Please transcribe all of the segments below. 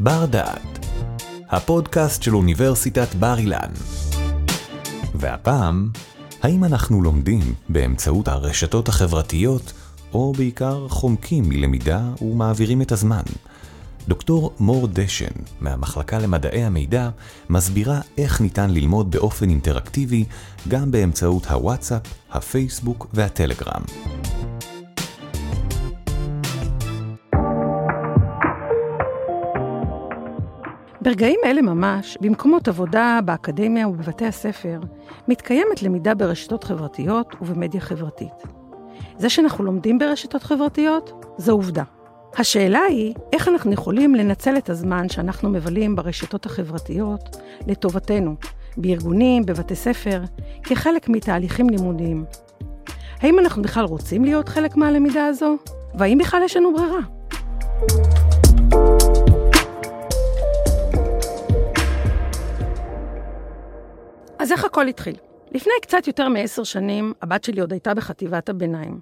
בר דעת, הפודקאסט של אוניברסיטת בר אילן. והפעם, האם אנחנו לומדים באמצעות הרשתות החברתיות, או בעיקר חומקים מלמידה ומעבירים את הזמן? דוקטור מור דשן, מהמחלקה למדעי המידע, מסבירה איך ניתן ללמוד באופן אינטראקטיבי גם באמצעות הוואטסאפ, הפייסבוק והטלגרם. ברגעים אלה ממש, במקומות עבודה, באקדמיה ובבתי הספר, מתקיימת למידה ברשתות חברתיות ובמדיה חברתית. זה שאנחנו לומדים ברשתות חברתיות, זו עובדה. השאלה היא, איך אנחנו יכולים לנצל את הזמן שאנחנו מבלים ברשתות החברתיות לטובתנו, בארגונים, בבתי ספר, כחלק מתהליכים לימודיים. האם אנחנו בכלל רוצים להיות חלק מהלמידה הזו? והאם בכלל יש לנו ברירה? אז איך הכל התחיל? לפני קצת יותר מעשר שנים, הבת שלי עוד הייתה בחטיבת הביניים.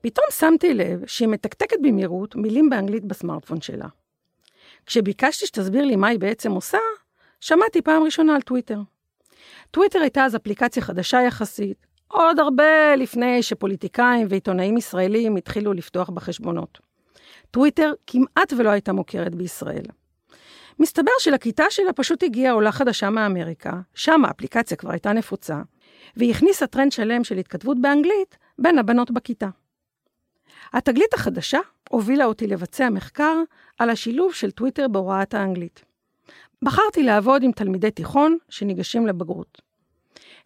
פתאום שמתי לב שהיא מתקתקת במהירות מילים באנגלית בסמארטפון שלה. כשביקשתי שתסביר לי מה היא בעצם עושה, שמעתי פעם ראשונה על טוויטר. טוויטר הייתה אז אפליקציה חדשה יחסית, עוד הרבה לפני שפוליטיקאים ועיתונאים ישראלים התחילו לפתוח בחשבונות. טוויטר כמעט ולא הייתה מוכרת בישראל. מסתבר שלכיתה שלה פשוט הגיעה עולה חדשה מאמריקה, שם האפליקציה כבר הייתה נפוצה, והיא הכניסה טרנד שלם של התכתבות באנגלית בין הבנות בכיתה. התגלית החדשה הובילה אותי לבצע מחקר על השילוב של טוויטר בהוראת האנגלית. בחרתי לעבוד עם תלמידי תיכון שניגשים לבגרות.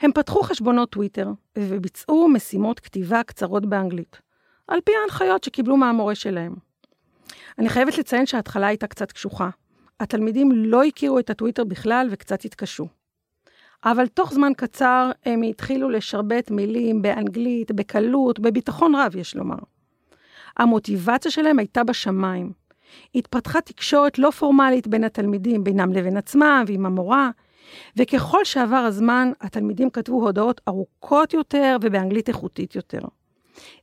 הם פתחו חשבונות טוויטר וביצעו משימות כתיבה קצרות באנגלית, על פי ההנחיות שקיבלו מהמורה שלהם. אני חייבת לציין שההתחלה הייתה קצת קשוחה. התלמידים לא הכירו את הטוויטר בכלל וקצת התקשו. אבל תוך זמן קצר הם התחילו לשרבט מילים באנגלית, בקלות, בביטחון רב, יש לומר. המוטיבציה שלהם הייתה בשמיים. התפתחה תקשורת לא פורמלית בין התלמידים, בינם לבין עצמם ועם המורה, וככל שעבר הזמן, התלמידים כתבו הודעות ארוכות יותר ובאנגלית איכותית יותר.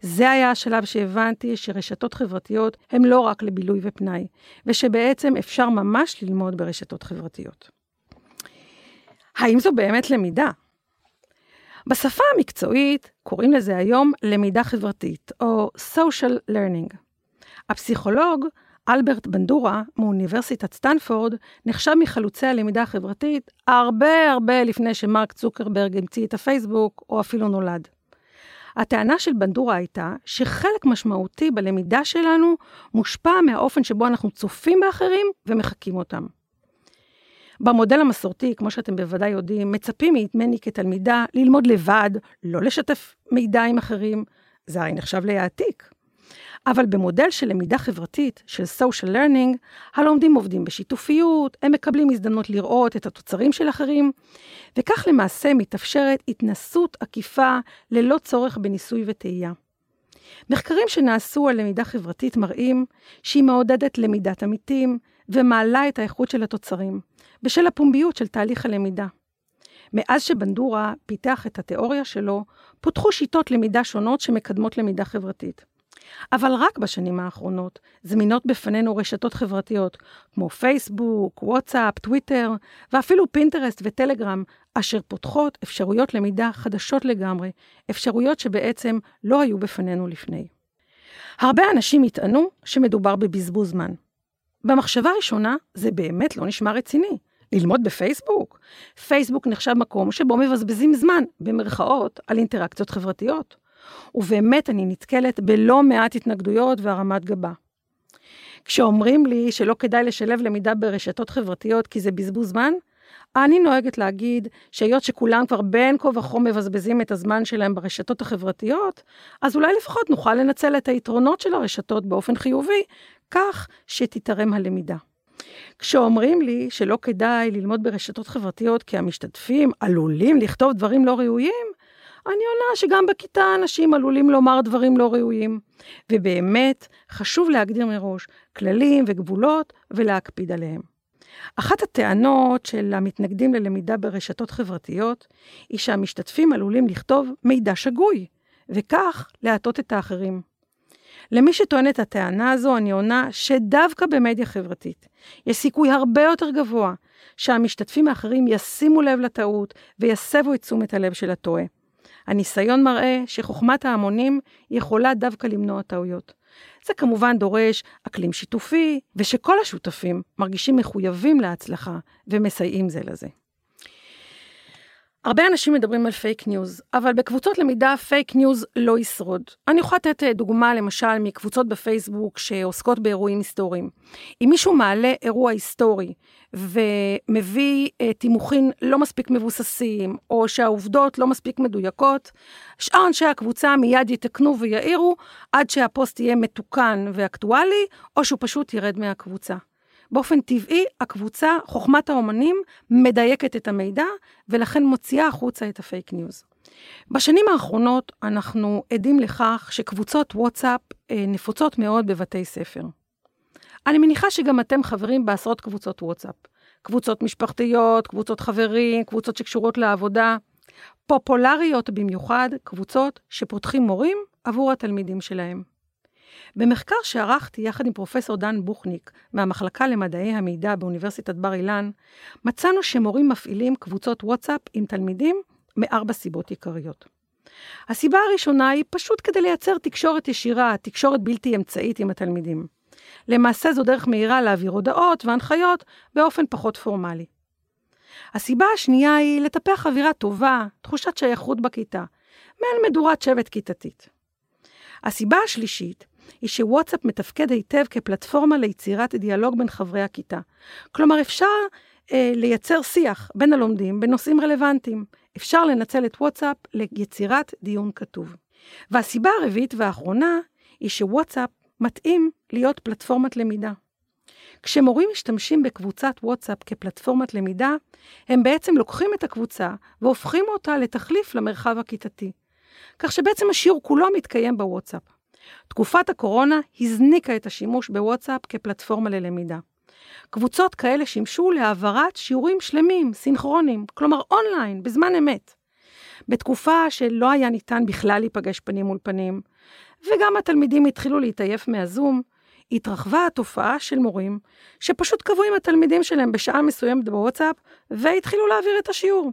זה היה השלב שהבנתי שרשתות חברתיות הן לא רק לבילוי ופנאי, ושבעצם אפשר ממש ללמוד ברשתות חברתיות. האם זו באמת למידה? בשפה המקצועית קוראים לזה היום למידה חברתית, או social learning. הפסיכולוג אלברט בנדורה מאוניברסיטת סטנפורד נחשב מחלוצי הלמידה החברתית הרבה הרבה לפני שמרק צוקרברג המציא את הפייסבוק או אפילו נולד. הטענה של בנדורה הייתה שחלק משמעותי בלמידה שלנו מושפע מהאופן שבו אנחנו צופים באחרים ומחקים אותם. במודל המסורתי, כמו שאתם בוודאי יודעים, מצפים ממני כתלמידה ללמוד לבד, לא לשתף מידע עם אחרים, זה הרי נחשב להעתיק. אבל במודל של למידה חברתית, של social learning, הלומדים עובדים בשיתופיות, הם מקבלים הזדמנות לראות את התוצרים של אחרים, וכך למעשה מתאפשרת התנסות עקיפה ללא צורך בניסוי וטעייה. מחקרים שנעשו על למידה חברתית מראים שהיא מעודדת למידת עמיתים ומעלה את האיכות של התוצרים, בשל הפומביות של תהליך הלמידה. מאז שבנדורה פיתח את התיאוריה שלו, פותחו שיטות למידה שונות שמקדמות למידה חברתית. אבל רק בשנים האחרונות זמינות בפנינו רשתות חברתיות כמו פייסבוק, וואטסאפ, טוויטר ואפילו פינטרסט וטלגרם, אשר פותחות אפשרויות למידה חדשות לגמרי, אפשרויות שבעצם לא היו בפנינו לפני. הרבה אנשים יטענו שמדובר בבזבוז זמן. במחשבה ראשונה, זה באמת לא נשמע רציני. ללמוד בפייסבוק? פייסבוק נחשב מקום שבו מבזבזים זמן, במרכאות, על אינטראקציות חברתיות. ובאמת אני נתקלת בלא מעט התנגדויות והרמת גבה. כשאומרים לי שלא כדאי לשלב למידה ברשתות חברתיות כי זה בזבוז זמן, אני נוהגת להגיד שהיות שכולם כבר בין כה וכה מבזבזים את הזמן שלהם ברשתות החברתיות, אז אולי לפחות נוכל לנצל את היתרונות של הרשתות באופן חיובי, כך שתתרם הלמידה. כשאומרים לי שלא כדאי ללמוד ברשתות חברתיות כי המשתתפים עלולים לכתוב דברים לא ראויים, אני עונה שגם בכיתה אנשים עלולים לומר דברים לא ראויים. ובאמת, חשוב להגדיר מראש כללים וגבולות ולהקפיד עליהם. אחת הטענות של המתנגדים ללמידה ברשתות חברתיות היא שהמשתתפים עלולים לכתוב מידע שגוי, וכך להטות את האחרים. למי שטוען את הטענה הזו, אני עונה שדווקא במדיה חברתית יש סיכוי הרבה יותר גבוה שהמשתתפים האחרים ישימו לב לטעות ויסבו את תשומת הלב של הטועה. הניסיון מראה שחוכמת ההמונים יכולה דווקא למנוע טעויות. זה כמובן דורש אקלים שיתופי, ושכל השותפים מרגישים מחויבים להצלחה ומסייעים זה לזה. הרבה אנשים מדברים על פייק ניוז, אבל בקבוצות למידה פייק ניוז לא ישרוד. אני יכולה לתת אה, דוגמה למשל מקבוצות בפייסבוק שעוסקות באירועים היסטוריים. אם מישהו מעלה אירוע היסטורי ומביא אה, תימוכין לא מספיק מבוססים, או שהעובדות לא מספיק מדויקות, שאר אנשי הקבוצה מיד יתקנו ויעירו עד שהפוסט יהיה מתוקן ואקטואלי, או שהוא פשוט ירד מהקבוצה. באופן טבעי, הקבוצה, חוכמת ההמונים, מדייקת את המידע, ולכן מוציאה החוצה את הפייק ניוז. בשנים האחרונות אנחנו עדים לכך שקבוצות וואטסאפ אה, נפוצות מאוד בבתי ספר. אני מניחה שגם אתם חברים בעשרות קבוצות וואטסאפ. קבוצות משפחתיות, קבוצות חברים, קבוצות שקשורות לעבודה. פופולריות במיוחד קבוצות שפותחים מורים עבור התלמידים שלהם. במחקר שערכתי יחד עם פרופסור דן בוכניק מהמחלקה למדעי המידע באוניברסיטת בר אילן, מצאנו שמורים מפעילים קבוצות וואטסאפ עם תלמידים מארבע סיבות עיקריות. הסיבה הראשונה היא פשוט כדי לייצר תקשורת ישירה, תקשורת בלתי אמצעית עם התלמידים. למעשה זו דרך מהירה להעביר הודעות והנחיות באופן פחות פורמלי. הסיבה השנייה היא לטפח אווירה טובה, תחושת שייכות בכיתה, מעין מדורת שבט כיתתית. הסיבה השלישית היא שוואטסאפ מתפקד היטב כפלטפורמה ליצירת דיאלוג בין חברי הכיתה. כלומר, אפשר אה, לייצר שיח בין הלומדים בנושאים רלוונטיים. אפשר לנצל את וואטסאפ ליצירת דיון כתוב. והסיבה הרביעית והאחרונה היא שוואטסאפ מתאים להיות פלטפורמת למידה. כשמורים משתמשים בקבוצת וואטסאפ כפלטפורמת למידה, הם בעצם לוקחים את הקבוצה והופכים אותה לתחליף למרחב הכיתתי. כך שבעצם השיעור כולו מתקיים בוואטסאפ. תקופת הקורונה הזניקה את השימוש בוואטסאפ כפלטפורמה ללמידה. קבוצות כאלה שימשו להעברת שיעורים שלמים, סינכרונים, כלומר אונליין, בזמן אמת. בתקופה שלא היה ניתן בכלל להיפגש פנים מול פנים, וגם התלמידים התחילו להתעייף מהזום, התרחבה התופעה של מורים שפשוט קבעו עם התלמידים שלהם בשעה מסוימת בוואטסאפ והתחילו להעביר את השיעור.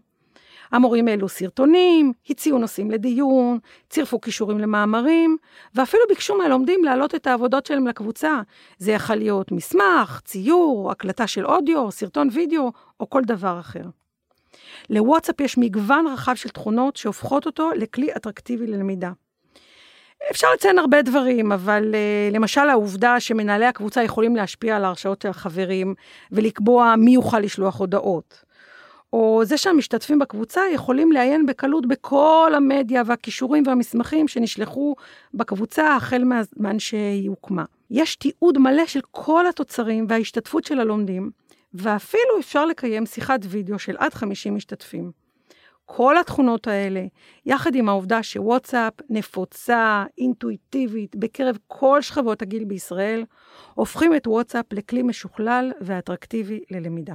המורים העלו סרטונים, הציעו נושאים לדיון, צירפו כישורים למאמרים, ואפילו ביקשו מהלומדים להעלות את העבודות שלהם לקבוצה. זה יכול להיות מסמך, ציור, הקלטה של אודיו, סרטון וידאו, או כל דבר אחר. לוואטסאפ יש מגוון רחב של תכונות שהופכות אותו לכלי אטרקטיבי ללמידה. אפשר לציין הרבה דברים, אבל uh, למשל העובדה שמנהלי הקבוצה יכולים להשפיע על ההרשאות של החברים ולקבוע מי יוכל לשלוח הודעות. או זה שהמשתתפים בקבוצה יכולים לעיין בקלות בכל המדיה והכישורים והמסמכים שנשלחו בקבוצה החל מהזמן שהיא הוקמה. יש תיעוד מלא של כל התוצרים וההשתתפות של הלומדים, ואפילו אפשר לקיים שיחת וידאו של עד 50 משתתפים. כל התכונות האלה, יחד עם העובדה שוואטסאפ נפוצה, אינטואיטיבית, בקרב כל שכבות הגיל בישראל, הופכים את וואטסאפ לכלי משוכלל ואטרקטיבי ללמידה.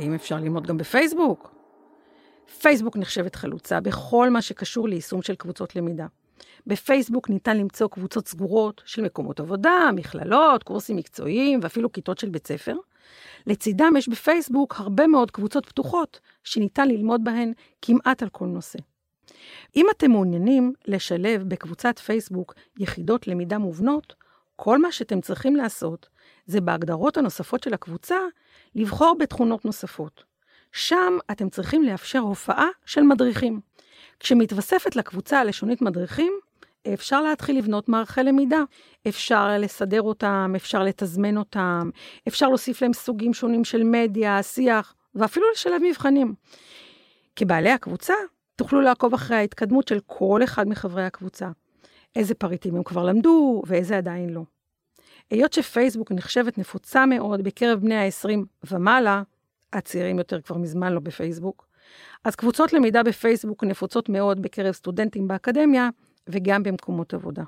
האם אפשר ללמוד גם בפייסבוק? פייסבוק נחשבת חלוצה בכל מה שקשור ליישום של קבוצות למידה. בפייסבוק ניתן למצוא קבוצות סגורות של מקומות עבודה, מכללות, קורסים מקצועיים ואפילו כיתות של בית ספר. לצידם יש בפייסבוק הרבה מאוד קבוצות פתוחות שניתן ללמוד בהן כמעט על כל נושא. אם אתם מעוניינים לשלב בקבוצת פייסבוק יחידות למידה מובנות, כל מה שאתם צריכים לעשות זה בהגדרות הנוספות של הקבוצה לבחור בתכונות נוספות. שם אתם צריכים לאפשר הופעה של מדריכים. כשמתווספת לקבוצה הלשונית מדריכים, אפשר להתחיל לבנות מערכי למידה. אפשר לסדר אותם, אפשר לתזמן אותם, אפשר להוסיף להם סוגים שונים של מדיה, שיח, ואפילו לשלב מבחנים. כבעלי הקבוצה, תוכלו לעקוב אחרי ההתקדמות של כל אחד מחברי הקבוצה. איזה פריטים הם כבר למדו ואיזה עדיין לא. היות שפייסבוק נחשבת נפוצה מאוד בקרב בני ה-20 ומעלה, הצעירים יותר כבר מזמן לא בפייסבוק, אז קבוצות למידה בפייסבוק נפוצות מאוד בקרב סטודנטים באקדמיה וגם במקומות עבודה.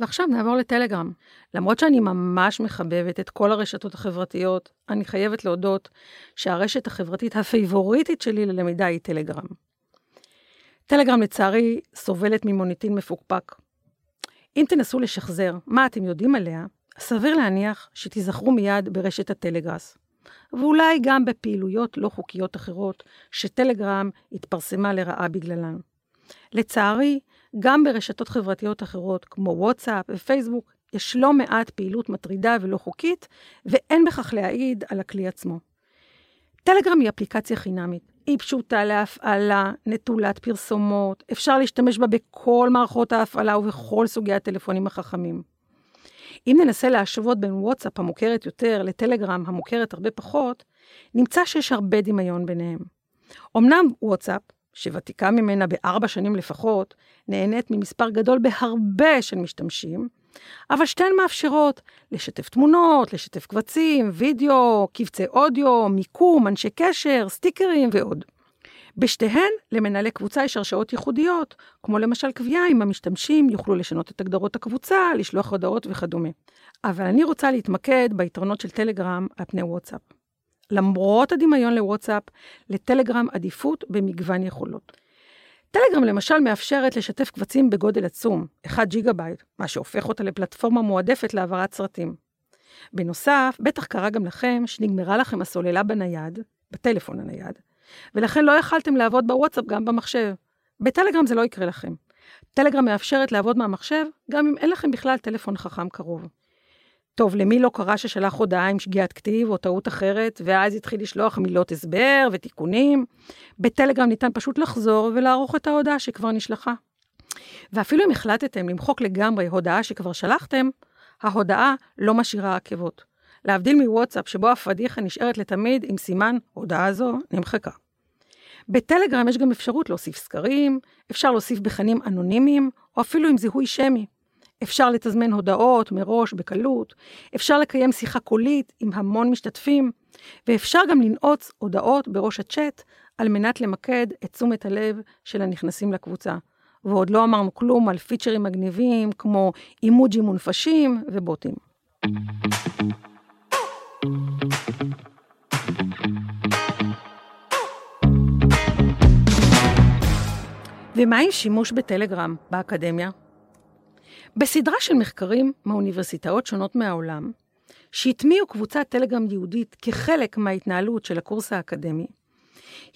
ועכשיו נעבור לטלגרם. למרות שאני ממש מחבבת את כל הרשתות החברתיות, אני חייבת להודות שהרשת החברתית הפייבוריטית שלי ללמידה היא טלגרם. טלגרם לצערי סובלת ממוניטין מפוקפק. אם תנסו לשחזר מה אתם יודעים עליה, סביר להניח שתיזכרו מיד ברשת הטלגראס, ואולי גם בפעילויות לא חוקיות אחרות שטלגרם התפרסמה לרעה בגללן. לצערי, גם ברשתות חברתיות אחרות כמו וואטסאפ ופייסבוק, יש לא מעט פעילות מטרידה ולא חוקית, ואין בכך להעיד על הכלי עצמו. טלגרם היא אפליקציה חינמית. היא פשוטה להפעלה, נטולת פרסומות, אפשר להשתמש בה בכל מערכות ההפעלה ובכל סוגי הטלפונים החכמים. אם ננסה להשוות בין וואטסאפ המוכרת יותר לטלגרם המוכרת הרבה פחות, נמצא שיש הרבה דמיון ביניהם. אמנם וואטסאפ, שוותיקה ממנה בארבע שנים לפחות, נהנית ממספר גדול בהרבה של משתמשים, אבל שתיהן מאפשרות לשתף תמונות, לשתף קבצים, וידאו, קבצי אודיו, מיקום, אנשי קשר, סטיקרים ועוד. בשתיהן, למנהלי קבוצה יש הרשאות ייחודיות, כמו למשל קביעה אם המשתמשים יוכלו לשנות את הגדרות הקבוצה, לשלוח הודעות וכדומה. אבל אני רוצה להתמקד ביתרונות של טלגרם על פני וואטסאפ. למרות הדמיון לוואטסאפ, לטלגרם עדיפות במגוון יכולות. טלגרם למשל מאפשרת לשתף קבצים בגודל עצום, 1 ג'יגה בייט, מה שהופך אותה לפלטפורמה מועדפת להעברת סרטים. בנוסף, בטח קרה גם לכם שנגמרה לכם הסוללה בנייד, בטלפון הנייד, ולכן לא יכלתם לעבוד בוואטסאפ גם במחשב. בטלגרם זה לא יקרה לכם. טלגרם מאפשרת לעבוד מהמחשב גם אם אין לכם בכלל טלפון חכם קרוב. טוב, למי לא קרה ששלח הודעה עם שגיאת כתיב או טעות אחרת, ואז התחיל לשלוח מילות הסבר ותיקונים? בטלגרם ניתן פשוט לחזור ולערוך את ההודעה שכבר נשלחה. ואפילו אם החלטתם למחוק לגמרי הודעה שכבר שלחתם, ההודעה לא משאירה עקבות. להבדיל מוואטסאפ, שבו הפדיחה נשארת לתמיד עם סימן הודעה זו נמחקה. בטלגרם יש גם אפשרות להוסיף סקרים, אפשר להוסיף בחנים אנונימיים, או אפילו עם זיהוי שמי. אפשר לתזמן הודעות מראש בקלות, אפשר לקיים שיחה קולית עם המון משתתפים, ואפשר גם לנעוץ הודעות בראש הצ'אט על מנת למקד את תשומת הלב של הנכנסים לקבוצה. ועוד לא אמרנו כלום על פיצ'רים מגניבים כמו אימוג'ים מונפשים ובוטים. ומה עם שימוש בטלגרם באקדמיה? בסדרה של מחקרים מאוניברסיטאות שונות מהעולם, שהטמיעו קבוצת טלגרם יהודית כחלק מההתנהלות של הקורס האקדמי,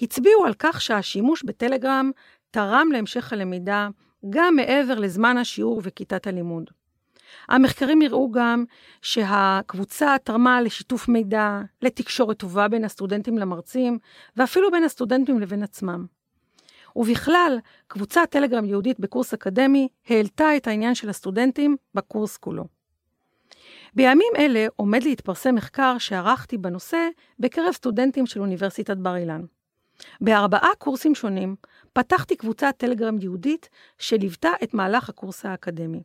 הצביעו על כך שהשימוש בטלגרם תרם להמשך הלמידה גם מעבר לזמן השיעור וכיתת הלימוד. המחקרים הראו גם שהקבוצה תרמה לשיתוף מידע, לתקשורת טובה בין הסטודנטים למרצים, ואפילו בין הסטודנטים לבין עצמם. ובכלל, קבוצת טלגרם יהודית בקורס אקדמי העלתה את העניין של הסטודנטים בקורס כולו. בימים אלה עומד להתפרסם מחקר שערכתי בנושא בקרב סטודנטים של אוניברסיטת בר אילן. בארבעה קורסים שונים פתחתי קבוצת טלגרם יהודית שליוותה את מהלך הקורס האקדמי.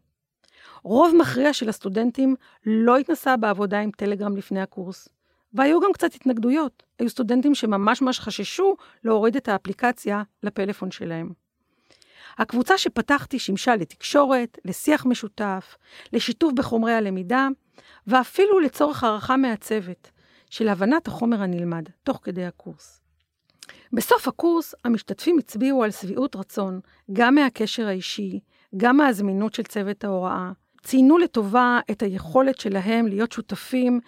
רוב מכריע של הסטודנטים לא התנסה בעבודה עם טלגרם לפני הקורס. והיו גם קצת התנגדויות. היו סטודנטים שממש ממש חששו להוריד את האפליקציה לפלאפון שלהם. הקבוצה שפתחתי שימשה לתקשורת, לשיח משותף, לשיתוף בחומרי הלמידה, ואפילו לצורך הערכה מהצוות של הבנת החומר הנלמד, תוך כדי הקורס. בסוף הקורס, המשתתפים הצביעו על שביעות רצון, גם מהקשר האישי, גם מהזמינות של צוות ההוראה. ציינו לטובה את היכולת שלהם להיות שותפים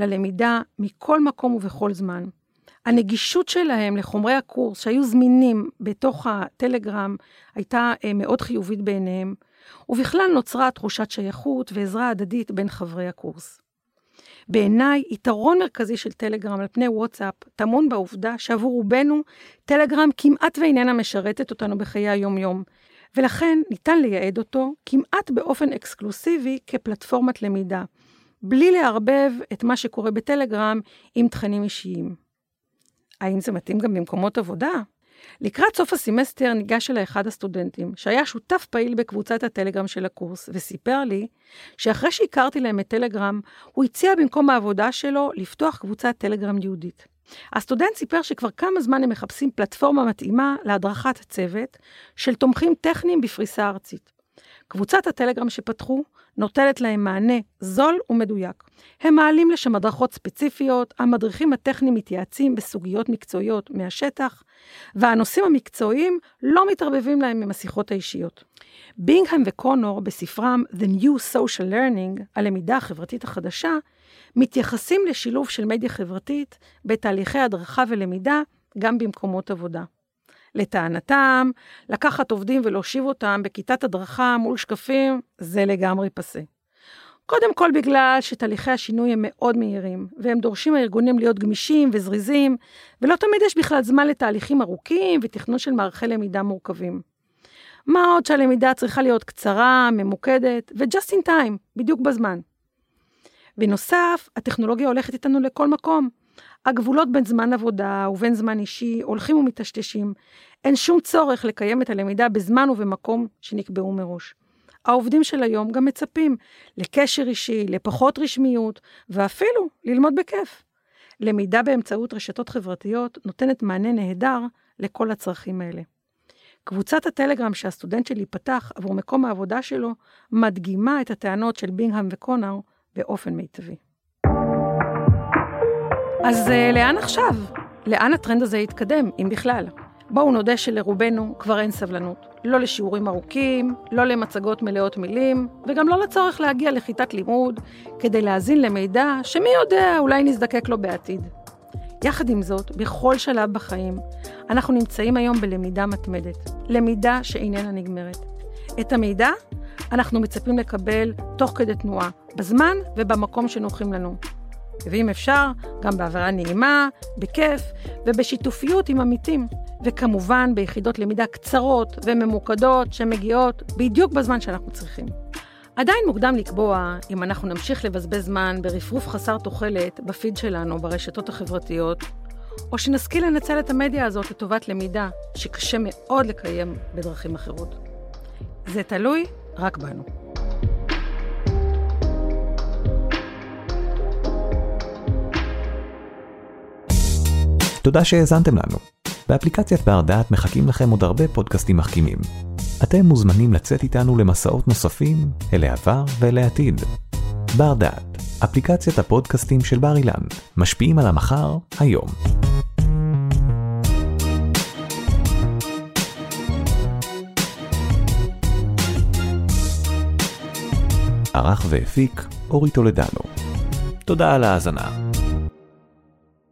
ללמידה מכל מקום ובכל זמן. הנגישות שלהם לחומרי הקורס שהיו זמינים בתוך הטלגרם הייתה אה, מאוד חיובית בעיניהם, ובכלל נוצרה תחושת שייכות ועזרה הדדית בין חברי הקורס. בעיניי, יתרון מרכזי של טלגרם על פני וואטסאפ טמון בעובדה שעבור רובנו, טלגרם כמעט ואיננה משרתת אותנו בחיי היום-יום, ולכן ניתן לייעד אותו כמעט באופן אקסקלוסיבי כפלטפורמת למידה, בלי לערבב את מה שקורה בטלגרם עם תכנים אישיים. האם זה מתאים גם במקומות עבודה? לקראת סוף הסמסטר ניגש אליי אחד הסטודנטים, שהיה שותף פעיל בקבוצת הטלגרם של הקורס, וסיפר לי שאחרי שהכרתי להם את טלגרם, הוא הציע במקום העבודה שלו לפתוח קבוצת טלגרם ייעודית. הסטודנט סיפר שכבר כמה זמן הם מחפשים פלטפורמה מתאימה להדרכת הצוות של תומכים טכניים בפריסה ארצית. קבוצת הטלגרם שפתחו נותנת להם מענה זול ומדויק. הם מעלים לשם הדרכות ספציפיות, המדריכים הטכניים מתייעצים בסוגיות מקצועיות מהשטח, והנושאים המקצועיים לא מתערבבים להם עם השיחות האישיות. בינגהם וקונור בספרם The New Social Learning, הלמידה החברתית החדשה, מתייחסים לשילוב של מדיה חברתית בתהליכי הדרכה ולמידה גם במקומות עבודה. לטענתם, לקחת עובדים ולהושיב אותם בכיתת הדרכה מול שקפים, זה לגמרי פסה. קודם כל בגלל שתהליכי השינוי הם מאוד מהירים, והם דורשים מהארגונים להיות גמישים וזריזים, ולא תמיד יש בכלל זמן לתהליכים ארוכים ותכנון של מערכי למידה מורכבים. מה עוד שהלמידה צריכה להיות קצרה, ממוקדת, ו-just in time, בדיוק בזמן. בנוסף, הטכנולוגיה הולכת איתנו לכל מקום. הגבולות בין זמן עבודה ובין זמן אישי הולכים ומטשטשים. אין שום צורך לקיים את הלמידה בזמן ובמקום שנקבעו מראש. העובדים של היום גם מצפים לקשר אישי, לפחות רשמיות, ואפילו ללמוד בכיף. למידה באמצעות רשתות חברתיות נותנת מענה נהדר לכל הצרכים האלה. קבוצת הטלגרם שהסטודנט שלי פתח עבור מקום העבודה שלו, מדגימה את הטענות של בינגהם וקונר באופן מיטבי. אז uh, לאן עכשיו? לאן הטרנד הזה יתקדם, אם בכלל? בואו נודה שלרובנו כבר אין סבלנות. לא לשיעורים ארוכים, לא למצגות מלאות מילים, וגם לא לצורך להגיע לכיתת לימוד כדי להאזין למידע שמי יודע, אולי נזדקק לו בעתיד. יחד עם זאת, בכל שלב בחיים, אנחנו נמצאים היום בלמידה מתמדת, למידה שאיננה נגמרת. את המידע אנחנו מצפים לקבל תוך כדי תנועה, בזמן ובמקום שנוחים לנו. ואם אפשר, גם בעבירה נעימה, בכיף ובשיתופיות עם עמיתים. וכמובן ביחידות למידה קצרות וממוקדות שמגיעות בדיוק בזמן שאנחנו צריכים. עדיין מוקדם לקבוע אם אנחנו נמשיך לבזבז זמן ברפרוף חסר תוחלת בפיד שלנו ברשתות החברתיות, או שנשכיל לנצל את המדיה הזאת לטובת למידה שקשה מאוד לקיים בדרכים אחרות. זה תלוי רק בנו. תודה שהאזנתם לנו. באפליקציית בר דעת מחכים לכם עוד הרבה פודקאסטים מחכימים. אתם מוזמנים לצאת איתנו למסעות נוספים אל העבר ואל העתיד. בר דעת, אפליקציית הפודקאסטים של בר אילן, משפיעים על המחר, היום. ערך והפיק אורי טולדנו. תודה על ההאזנה.